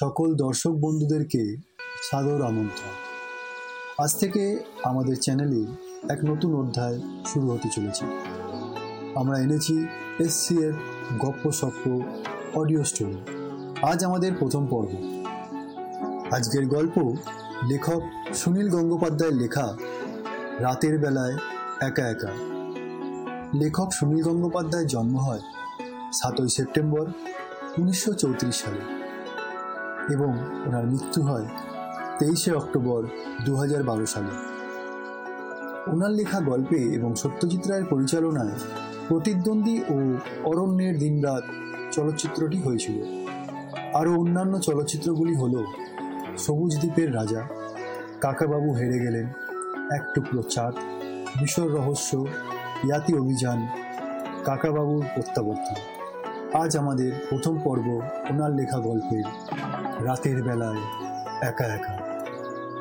সকল দর্শক বন্ধুদেরকে সাদর আমন্ত্রণ। আজ থেকে আমাদের চ্যানেলে এক নতুন অধ্যায় শুরু হতে চলেছে। আমরা এনেছি এসসি এর গপ্প সপ্প অডিও স্টোরি। আজ আমাদের প্রথম পর্ব। আজকের গল্প লেখক সুনীল গঙ্গোপাধ্যায়ের লেখা রাতের বেলায় একা একা। লেখক সুনীল গঙ্গোপাধ্যায়ের জন্ম হয় সাতই সেপ্টেম্বর উনিশশো চৌত্রিশ সালে। এবং ওনার মৃত্যু হয় তেইশে অক্টোবর দু বারো সালে। ওনার লেখা গল্পে এবং সত্যজিৎ রায়ের পরিচালনায় প্রতিদ্বন্দ্বী ও অরণ্যের দিনরাত চলচ্চিত্রটি হয়েছিল। আরও অন্যান্য চলচ্চিত্রগুলি হল সবুজ দ্বীপের রাজা, কাকাবাবু হেরে গেলেন, এক টুকরো চাঁদ, মিশর রহস্য, ইয়াতি অভিযান, কাকাবাবুর প্রত্যাবর্তন। আজ আমাদের প্রথম পর্ব ওনার লেখা গল্পের রাতের বেলায় একা একা।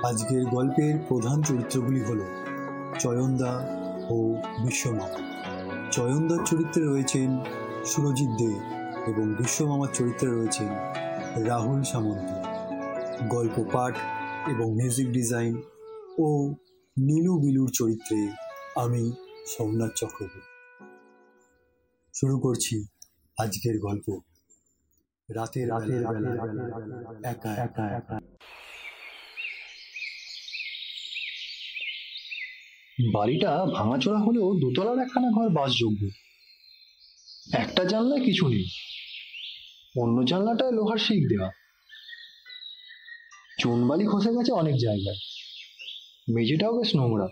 আজকের গল্পের প্রধান চরিত্রগুলি হল চয়নদা ও বিশ্বমামা। চয়নদার চরিত্রে রয়েছেন সুরজিৎ দে এবং বিশ্বমামার চরিত্রে রয়েছেন রাহুল সামন্ত। গল্প পাঠ এবং মিউজিক ডিজাইন ও নীলু বিলুর চরিত্রে আমি সোমনাথ চক্রবর্তী। শুরু করছি আজকের গল্প। রাতের রাতের একা একা একা। বাড়িটা ভাঙাচোরা হলেও দোতলার একখানা ঘর বাসযোগ্য। একটা জানলায় কিছু নেই। অন্য জানলাটায় লোহার শিক দেওয়া। চুনবালি খসে গেছে অনেক জায়গায়। মেঝেটাও বেশ নোংরা।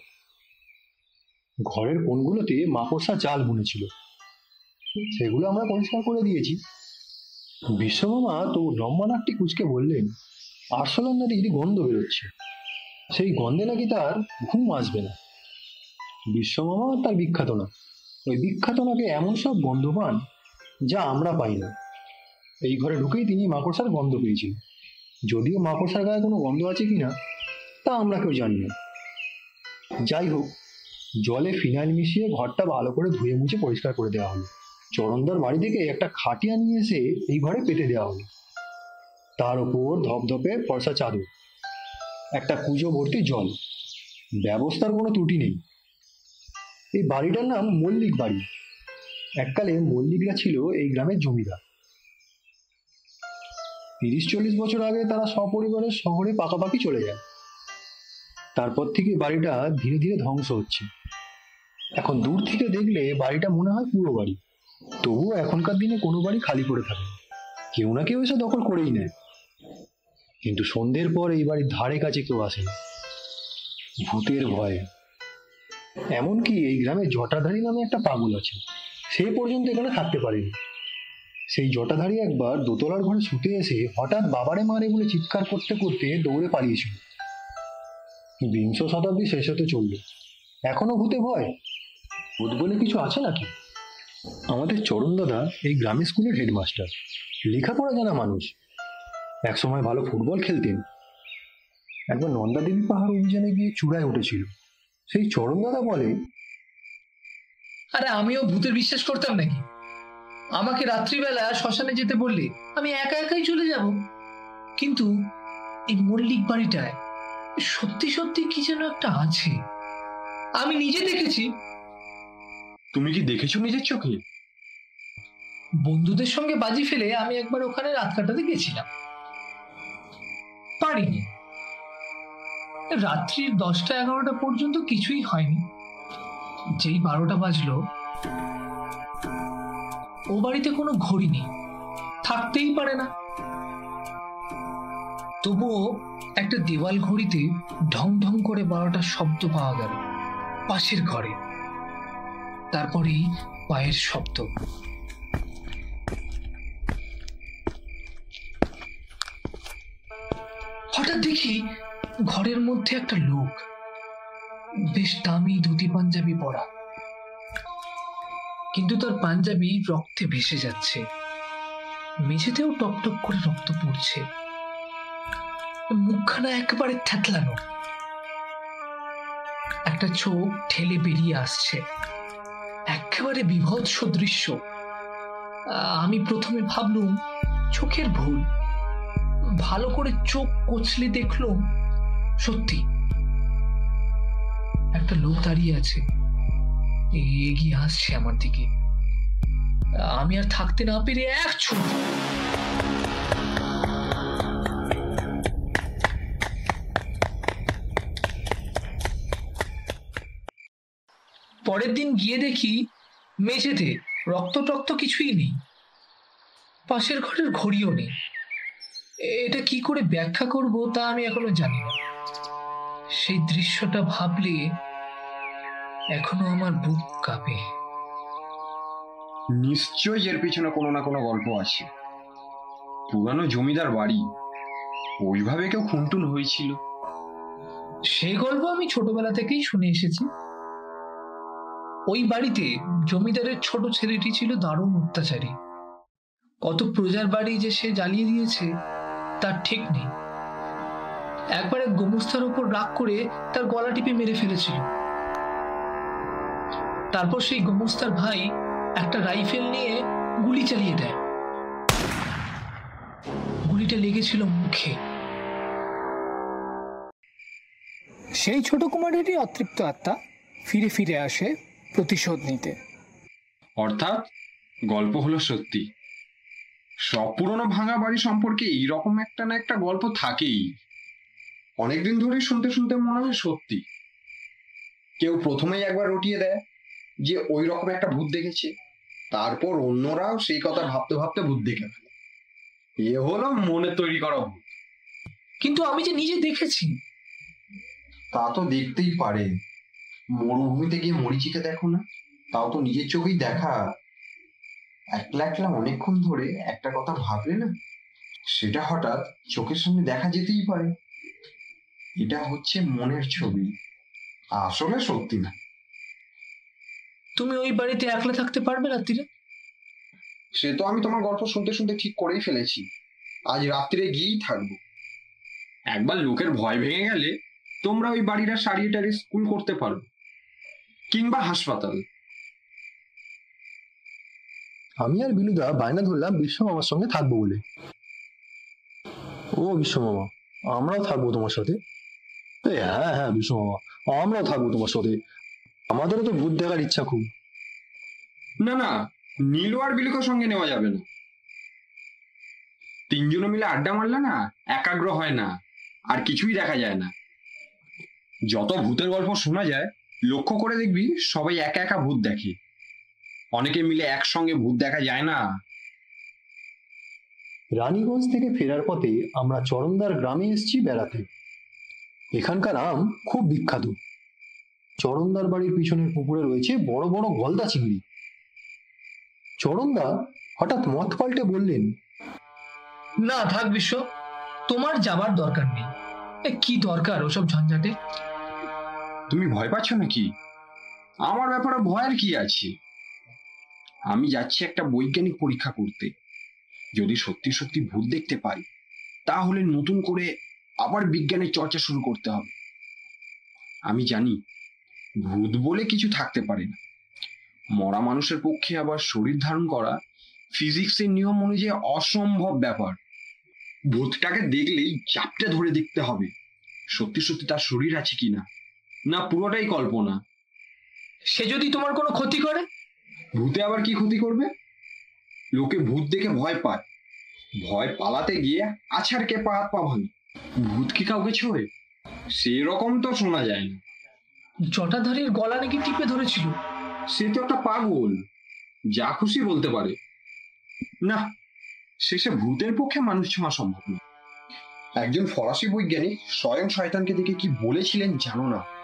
ঘরের কোণগুলোতে মাকড়সা জাল বুনেছিল। সেগুলো আমরা পরিষ্কার করে দিয়েছি। বিশ্বমামা তবু লম্বা নাকটি কুচকে বললেন আরশোলান নদীর গন্ধ বেরোচ্ছে। সেই গন্ধে নাকি তার ঘুম আসবে না। বিশ্বমামা তার বিখ্যাত না। ওই বিখ্যাত নাকে এমন সব গন্ধ পান যা আমরা পাই না। এই ঘরে ঢুকেই তিনি মাকড়সার গন্ধ পেয়েছিলেন যদিও মাকড়সার গায়ে কোনো গন্ধ আছে কিনা তা আমরা কেউ জানি না। যাই হোক, জলে ফিনাইল মিশিয়ে ঘরটা ভালো করে ধুয়ে মুছে পরিষ্কার করে দেওয়া হলো। চরণদার বাড়ি থেকে একটা খাটিয়া নিয়ে এসে এই ঘরে পেতে দেওয়া হলো। তার উপর ধপধপে ফর্সা চাদর, একটা কুজো ভর্তি জল, ব্যবস্থার কোনো ত্রুটি নেই। এই বাড়িটার নাম মল্লিক বাড়ি। এককালে মল্লিকরা ছিল এই গ্রামের জমিদার। তিরিশ চল্লিশ বছর আগে তারা সপরিবারের শহরে পাকাপাকি চলে যায়। তারপর থেকে বাড়িটা ধীরে ধীরে ধ্বংস হচ্ছে। এখন দূর থেকে দেখলে বাড়িটা মনে হয় পুরো বাড়ি। তবুও এখনকার দিনে কোনো বাড়ি খালি পড়ে থাকে। কেউ না কেউ এসে দখল করেই নেয়। কিন্তু সন্ধ্যের পর এই বাড়ির ধারে কাছে কেউ আসে ভূতের ভয়ে। এমনকি এই গ্রামে জটাধারী নামে একটা পাগল আছে। সে পর্যন্ত এখানে থাকতে পারেনি। সেই জটাধারী একবার দোতলার ঘরে ছুটে এসে হঠাৎ বাবারে মারে বলে চিৎকার করতে করতে দৌড়ে পালিয়েছিল। বিংশ শতাব্দী শেষ হতে চলল এখনও ভূতে ভয়? ভূত বলে কিছু আছে নাকি? আমাদের চরণ দাদা এই গ্রামের স্কুলের হেডমাস্টার। লেখাপড়া জানা মানুষ। একসময় ভালো ফুটবল খেলতেন। একবার নন্দাদেবী পাহাড় অভিযানে গিয়ে চূড়ায় উঠেছিল। সেই চরণ দাদা বলে, আরে আমিও ভূতের বিশ্বাস করতাম নাকি? আমাকে রাত্রিবেলা শ্মশানে যেতে বললে, আমি একা একাই চলে যাব। কিন্তু এই মল্লিক বাড়িটায় সত্যি সত্যি কি যেন একটা আছে। আমি নিজে দেখেছি তুমি কি দেখেছ নিজের চোখে? বন্ধুদের সঙ্গে বাজি ফেলে আমি একবার ওখানে রাত কাটাতে গেছিলাম। পারিনি। রাত্রির দশটা এগারোটা পর্যন্ত কিছুই হয়নি। যেই বারোটা বাজলো, ও বাড়িতে কোনো ঘড়ি নেই। থাকতেই পারে না। তবুও একটা দেওয়াল ঘড়িতে ঢং ঢং করে বারোটা শব্দ পাওয়া গেল। পাশের ঘরে। তারপরেই পায়ের শব্দ। হঠাৎ দেখি ঘরের মধ্যে একটা লোক, বেশ দামি ধুতি পাঞ্জাবি পরা। কিন্তু তার পাঞ্জাবি রক্তে ভেসে যাচ্ছে। মেঝেতেও টপটপ করে রক্ত পড়ছে। মুখখানা একেবারে থ্যাতলানো একটা চোখ ঠেলে বেরিয়ে আসছে। একেবারে বিভৎস দৃশ্য। আমি প্রথমে ভাবলুম, চোখের ভুল। ভালো করে চোখ কচলে দেখল সত্যি। একটা লোক দাঁড়িয়ে আছে। এগিয়ে আসছে আমার দিকে। আমি আর থাকতে না পেরে এক ছুট পরের দিন গিয়ে দেখি মেঝেতে রক্ত টক্ত কিছুই নেই। পাশের ঘরের ঘড়িও নেই। এটা কি করে ব্যাখ্যা করব তা আমি এখনও জানি না। সেই দৃশ্যটা ভাবলে এখনও আমার বুক কাঁপে। নিশ্চয়ই এর পিছনে কোনো না কোনো গল্প আছে। পুরানো জমিদার বাড়ি ওইভাবে কেউ খুনটুন হয়েছিল। সেই গল্প আমি ছোটবেলা থেকেই শুনে এসেছি। ওই বাড়িতে জমিদারের ছোট ছেলেটি ছিল দারুণ অত্যাচারী। কত প্রজার বাড়ি যে সে জ্বালিয়ে দিয়েছে, তার ঠিক নেই। একবার এক গোমস্তার ওপর রাগ করে তার গলা টিপে মেরে ফেলেছিল। তারপর সেই গোমস্তার ভাই একটা রাইফেল নিয়ে গুলি চালিয়ে দেয়। গুলিটা লেগেছিল মুখে। সেই ছোট কুমারেরই অতৃপ্ত আত্মা ফিরে ফিরে আসে প্রতিশোধ নিতে। অর্থাৎ গল্প হলো সত্যি। সব পুরনো ভাঙা বাড়ি সম্পর্কে এইরকম একটা না একটা গল্প থাকেই। অনেকদিন ধরে শুনতে শুনতে মনে হয় সত্যি। কেউ প্রথমেই একবার রটিয়ে দেয় যে ওই রকম একটা ভূত দেখেছে। তারপর অন্যরাও সেই কথা ভাবতে ভাবতে ভূত দেখে ফেলে। এ হলো মনে তৈরি করা ভূত। কিন্তু আমি যে নিজে দেখেছি। তা তো দেখতেই পারে। মরুভূমিতে গিয়ে মরিচিকে দেখো না? তাও তো নিজের চোখেই দেখা। একলা একলা অনেকক্ষণ ধরে একটা কথা ভাবলে না? সেটা হঠাৎ চোখের সামনে দেখা যেতেই পারে। এটা হচ্ছে মনের ছবি। আসলে সত্যি না। তুমি ওই বাড়িতে একলা থাকতে পারবে রাত্রিরে? সে তো আমি তোমার গল্প শুনতে শুনতে ঠিক করেই ফেলেছি। আজ রাত্রিরে গিয়েই থাকব। একবার লোকের ভয় ভেঙে গেলে তোমরা ওই বাড়িটা সারিয়ে টারিয়ে স্কুল করতে পারো। কিংবা হাসপাতাল। আমি আর বিলুদা বায়না ধরলাম বিশ্ব মামার সঙ্গে থাকব বলে। ও বিশ্ব মামা আমরাও থাকব তোমার সাথে? হ্যাঁ হ্যাঁ বিশ্ব মামা আমরাও থাকব তোমার সাথে। আমাদেরও তো ভূত দেখার ইচ্ছা খুব। না না নীলু আর বিলুকের সঙ্গে নেওয়া যাবে না। তিনজনে মিলে আড্ডা মারলে না একাগ্র হয় না আর কিছুই দেখা যায় না। যত ভূতের গল্প শোনা যায় লক্ষ্য করে দেখবি সবাই একা একা ভূত দেখে। অনেকে মিলে একসঙ্গে ভূত দেখা যায় না। রানীগঞ্জ থেকে ফেরার পথে আমরা চরমদার গ্রামে এসেছি বেড়াতে। এখানকার আম খুব বিখ্যাত। চরমদার বাড়ির পিছনের পুকুরে রয়েছে বড় বড় গলদা চিংড়ি। চরমদা হঠাৎ মত পাল্টে বললেন না থাক বিশ্ব তোমার যাবার দরকার নেই। এ, কি দরকার ওসব ঝঞ্ঝাটে? তুমি ভয় পাচ্ছ নাকি? আমার ব্যাপারে ভয়ের কি আছে? আমি যাচ্ছি একটা বৈজ্ঞানিক পরীক্ষা করতে। যদি সত্যি সত্যি ভূত দেখতে পাই, তাহলে নতুন করে আবার বিজ্ঞানের চর্চা শুরু করতে হবে। আমি জানি, ভূত বলে কিছু থাকতে পারে না। মরা মানুষের পক্ষে আবার শরীর ধারণ করা ফিজিক্সের নিয়ম অনুযায়ী অসম্ভব ব্যাপার। ভূতটাকে দেখলেই চাপটে ধরে দেখতে হবে, সত্যি সত্যি তার শরীর আছে কিনা। না পুরোটাই কল্পনা। সে যদি তোমার কোনো ক্ষতি করে? ভূতে আবার কি ক্ষতি করবে? লোকে ভূত দেখে ভয় পায়। ভয় পালাতে গিয়ে আছাড়কে পা হাত পা ভাঙে। ভূত কি কাউকে ছোঁয়ে সেরকম তো শোনা যায় না। জটাধারীর গলা নাকি টিপে ধরেছিল? সে তো একটা পাগল। যা খুশি বলতে পারে। না শেষে ভূতের পক্ষে মানুষ ছোঁয়া সম্ভব না একজন ফরাসি বৈজ্ঞানিক স্বয়ং শয়তানকে দেখে কি বলেছিলেন জানো না?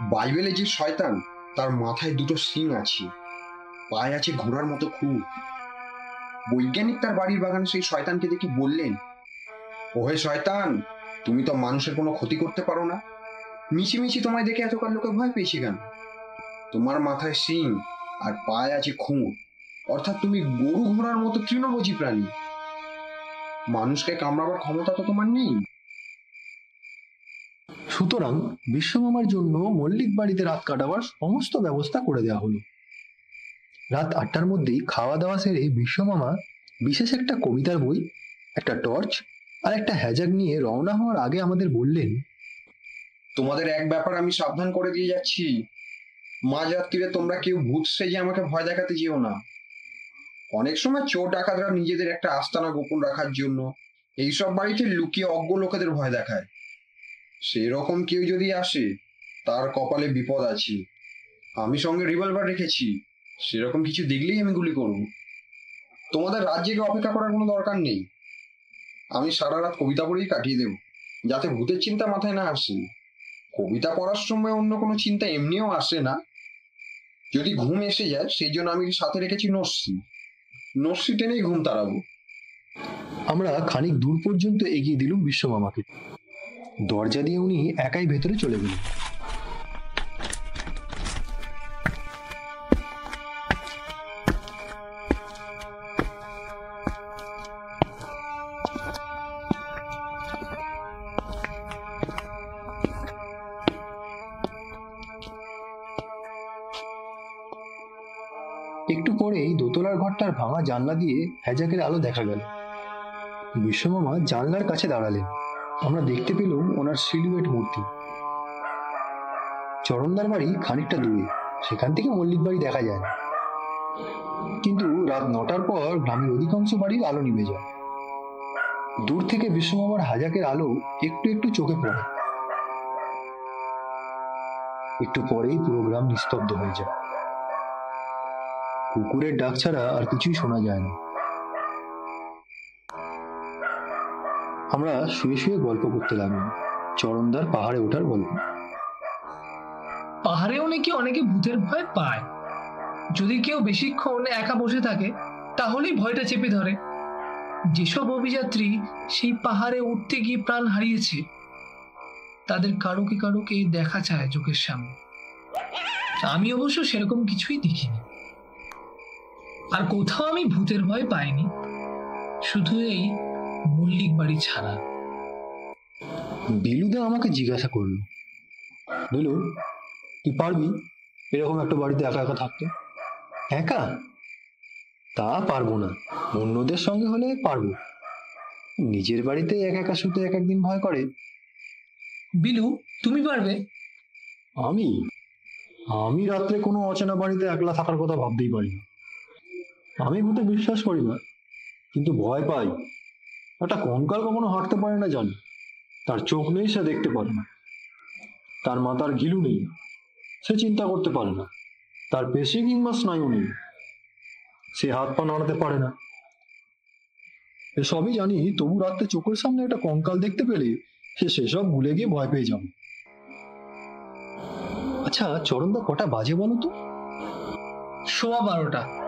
বাইবেলে যে শয়তান, তার মাথায় দুটো শিং আছে। পায়ে আছে ঘোড়ার মতো খুব। বৈজ্ঞানিক তার বাড়ির বাগানে সেই শয়তানকে দেখে বললেন, ওহে শয়তান, তুমি তো মানুষের কোনো ক্ষতি করতে পারো না। মিছিমিছি তোমায় দেখে এতকাল লোকে ভয় পেয়েছে কেন? তোমার মাথায় শিং আর পায়ে আছে খুঁড়। অর্থাৎ তুমি গরু ঘোড়ার মতো তৃণভোজী প্রাণী। মানুষকে কামড়াবার ক্ষমতা তো তোমার নেই। সুতরাং বিশ্বমামার জন্য মল্লিক বাড়িতে রাত কাটাবার সমস্ত ব্যবস্থা করে দেওয়া হলো। রাত আটটার মধ্যেই খাওয়া দাওয়া সেরে বিশ্বমামা বিশেষ একটা কবিতার বই, একটা টর্চ আর একটা হ্যাজাক নিয়ে রওনা হওয়ার আগে আমাদের বললেন, তোমাদের এক ব্যাপার আমি সাবধান করে দিয়ে যাচ্ছি। মাঝরাত্রিরে তোমরা কেউ ভূত সেজে আমাকে ভয় দেখাতে যেও না। অনেক সময় চোর ডাকাতরা নিজেদের একটা আস্তানা গোপন রাখার জন্য এইসব বাড়িতে লুকিয়ে অজ্ঞ লোকেদের ভয় দেখায়। সেই রকম কেউ যদি আসে, তার কপালে বিপদ আছে। আমি সঙ্গে রিভলভার রেখেছি। সেরকম কিছু দেখলেই আমি গুলি করব। তোমাদের রাজ্যকে অপেক্ষা করার কোনো দরকার নেই। আমি সারা রাত কবিতা পড়েই কাটিয়ে দেব, যাতে ভূতের চিন্তা মাথায় না আসে। কবিতা পড়ার সময় অন্য কোনো চিন্তা এমনিও আসে না। যদি ঘুম এসে যায়, সেই জন্য আমি সাথে রেখেছি নস্যি। নস্যি টেনেই ঘুম তাড়াবো। আমরা খানিক দূর পর্যন্ত এগিয়ে দিলুম বিশ্বমামাকে। দরজা দিয়ে উনি একাই ভেতরে চলে গেলেন। একটু পরেই দোতলার ঘরটার ভাঙা জানলা দিয়ে হ্যাজাকের আলো দেখা গেল। বিশ্বমামা জানলার কাছে দাঁড়ালেন। আমরা দেখতে পেলাম ওনার সিলুয়েট মূর্তি। চরণদার বাড়ি খানিকটা দূরে। সেখান থেকে মল্লিক বাড়ি দেখা যায়। কিন্তু রাত নটার পর গ্রামের অধিকাংশ বাড়ির আলো নিভে যায়। দূর থেকে বিশ্বমামার হাজাকের আলো একটু একটু চোখে পড়ে। একটু পরেই পুরো গ্রাম নিস্তব্ধ হয়ে যায়। কুকুরের ডাক ছাড়া আর কিছুই শোনা যায় না। আমরা শুয়ে শুয়ে গল্প করতে লাগলাম। চরণদার পাহাড়ে ওঠার গল্প। পাহাড়েও নাকি অনেকে ভূতের ভয় পায়। যদি কেউ বেশিক্ষণ একা বসে থাকে, তাহলেই ভয়টা চেপে ধরে। যেসব অভিযাত্রী সেই পাহাড়ে উঠতে গিয়ে প্রাণ হারিয়েছে, তাদের কারোকে কারোকে দেখা চায় চোখের সামনে। আমি অবশ্য সেরকম কিছুই দেখিনি। আর কোথাও আমি ভূতের ভয় পাইনি। শুধু এই মল্লিক বাড়ি ছাড়া। বিলুদা আমাকে জিজ্ঞাসা করল। বিলু তুই পারবি? এরকম একটা বাড়িতে একা একা থাকতে? একা? তা পারব না। অন্যদের সঙ্গে হলে পারব। নিজের বাড়িতে একা একা শুতে এক একদিন ভয় করে। বিলু তুমি পারবে? আমি? আমি রাত্রে কোনো অচেনা বাড়িতে একলা থাকার কথা ভাবতেই পারি না। আমি ভূতে বিশ্বাস করি না কিন্তু ভয় পাই। একটা কঙ্কাল কখনো হাঁটতে পারে না জানি। তার চোখ নেই, সে দেখতে পারে না। তার মাথার ঘিলু নেই, সে চিন্তা করতে পারে না। তার পেশি কিংবা স্নায়ু নেই, সে হাত পা নাড়াতে পারে না। এসবই জানি, তবু রাত্রে চোখের সামনে একটা কঙ্কাল দেখতে পেলে সে সেসব ভুলে গিয়ে ভয় পেয়ে যাবে। আচ্ছা চরণদা কটা বাজে বলো তো? সোয়া বারোটা।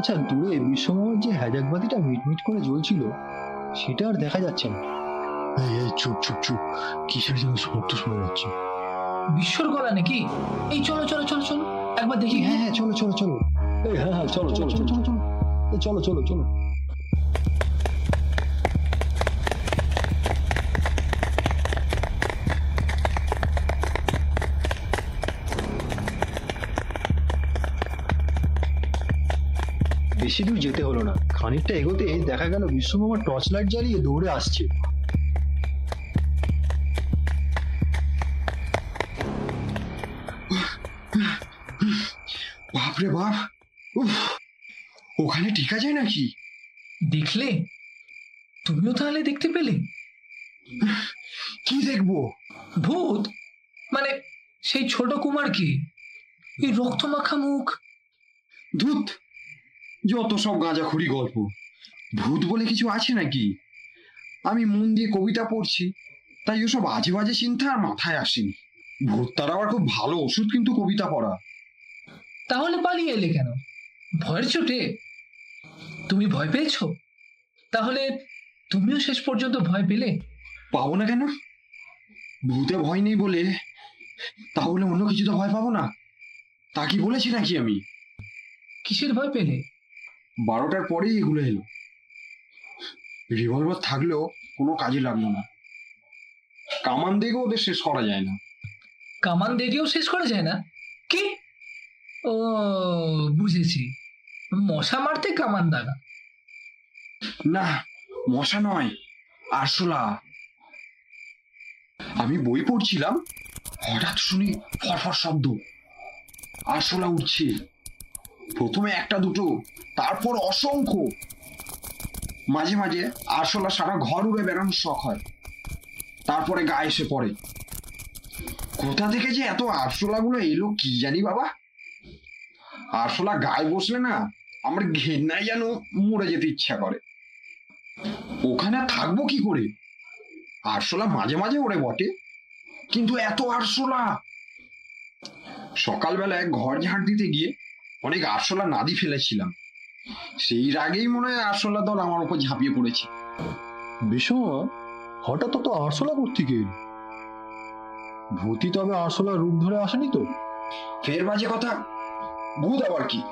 আচ্ছা দূরে বিশ্বমোহর যে হ্যাজাকবাতিটা মিটমিট করে জ্বলছিল সেটা আর দেখা যাচ্ছে না। এই এই চুপ চুপ চুপ। কিসের যেন শব্দ শোনা যাচ্ছে? বিশ্বর গলা নাকি? এই চলো চলো চলো চলো। একবার দেখি হ্যাঁ হ্যাঁ? চলো চলো চলো। এই হ্যাঁ হ্যাঁ চলো চলো চলো চলো চলো চলো চলো চলো। বেশি দূর যেতে হলো না। খানিকটা এগোতে দেখা গেল বিশ্বমামা টর্চ লাইট জ্বালিয়ে দৌড়ে আসছে। বাপরে বাপ উফ ওখানে টিকা যায় নাকি? দেখলে? তুমিও তাহলে দেখতে পেলে? কি দেখব? ভূত? মানে সেই ছোট কুমার কি এই রক্ত মাখা মুখ? ধুত যত সব গাঁজাখুরি গল্প। ভূত বলে কিছু আছে নাকি? আমি মন দিয়ে কবিতা পড়ছি তাই ওসব আজে বাজে চিন্তা আর মাথায় আসেনি। ভূত তার আবার খুব ভালো ওষুধ কিন্তু কবিতা পড়া তাহলে পালিয়ে এলে কেন? ভয়ের চোটে? তুমি ভয় পেয়েছ? তাহলে তুমিও শেষ পর্যন্ত ভয় পেলে? পাবো না কেন? ভূতে ভয় নেই বলে তাহলে অন্য কিছু তো ভয় পাবো না? তা কি বলেছি নাকি আমি? কিসের ভয় পেলে? বারোটার পরেই এগুলো এলো। রিভলভার থাকলেও কোনো কাজে লাগল না। কামান দেখেও ওদের শেষ করা যায় না। কামান দেখেও শেষ করা যায় না? কি? ও বুঝেছি। মশা মারতে কামান দাগা। না মশা নয় আরশোলা। আমি বই পড়ছিলাম হঠাৎ শুনি ফরফর শব্দ। আরশোলা উঠছে প্রথমে একটা, দুটো, তারপর অসংখ্য। মাঝে মাঝে আরশোলা সারা ঘর উড়ে বেড়ানোর শখ হয়। তারপরে গায়ে এসে পড়ে। কোথা থেকে যে এত আরশোলা গুলো এলো কি জানি বাবা? আরশোলা গায়ে বসলে না আমার ঘেন্নায় যেন মরে যেতে ইচ্ছা করে। ওখানে থাকব কি করে? আরশোলা মাঝে মাঝে ওরে বটে। কিন্তু এত আরশোলা! সকালবেলায় ঘর ঝাড় দিতে গিয়ে অনেক আরশোলা নাদি ফেলেছিলাম। সেই রাগেই মনে হয় আরশোলা দল আমার উপর ঝাঁপিয়ে পড়েছে। বিষমা হঠাৎ তো আরশোলা থেকে এলি ভূতি তবে আরশোলার রূপ ধরে আসেনি তো? ফের বাজে কথা। ভূত আবার কি?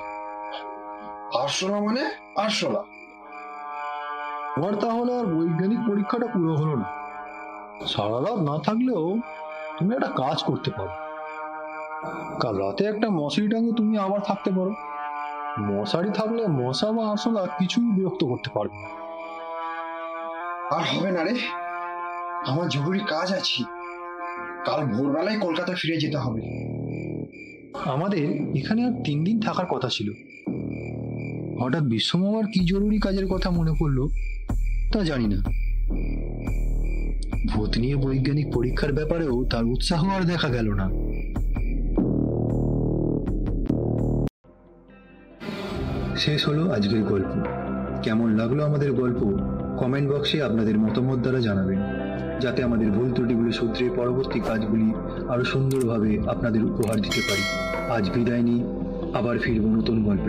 আরশোলা মানে আরশোলা। তোমার তাহলে আর বৈজ্ঞানিক পরীক্ষাটা পুরো হলো না। সারা রাত না থাকলেও তুমি একটা কাজ করতে পারো। কাল রাতে একটা মশারি টাঙিয়ে তুমি আবার থাকতে পারো। মশারি থাকলে মশা বা আরশোলা কিছুই বিরক্ত করতে পারবে না। আর হবে না রে। আমার জরুরি কাজ আছে। কাল ভোরবেলায় কলকাতা ফিরে যেতে হবে। আমাদের এখানে আর তিন দিন থাকার কথা ছিল। হঠাৎ বিশ্বমামার কি জরুরি কাজের কথা মনে পড়ল তা জানি না। ভূত নিয়ে বৈজ্ঞানিক পরীক্ষার ব্যাপারেও তার উৎসাহ আর দেখা গেল না। শেষ হলো আজকের গল্প। কেমন লাগল আমাদের গল্প? কমেন্ট বক্সে আপনাদের মতামত দ্বারা জানাবেন, যাতে আমাদের ভুল ত্রুটিগুলো সূত্রে পরবর্তী কাজগুলি আরও সুন্দরভাবে আপনাদের উপহার দিতে পারি। আজ বিদায় নিই, আবার ফিরব নতুন গল্পের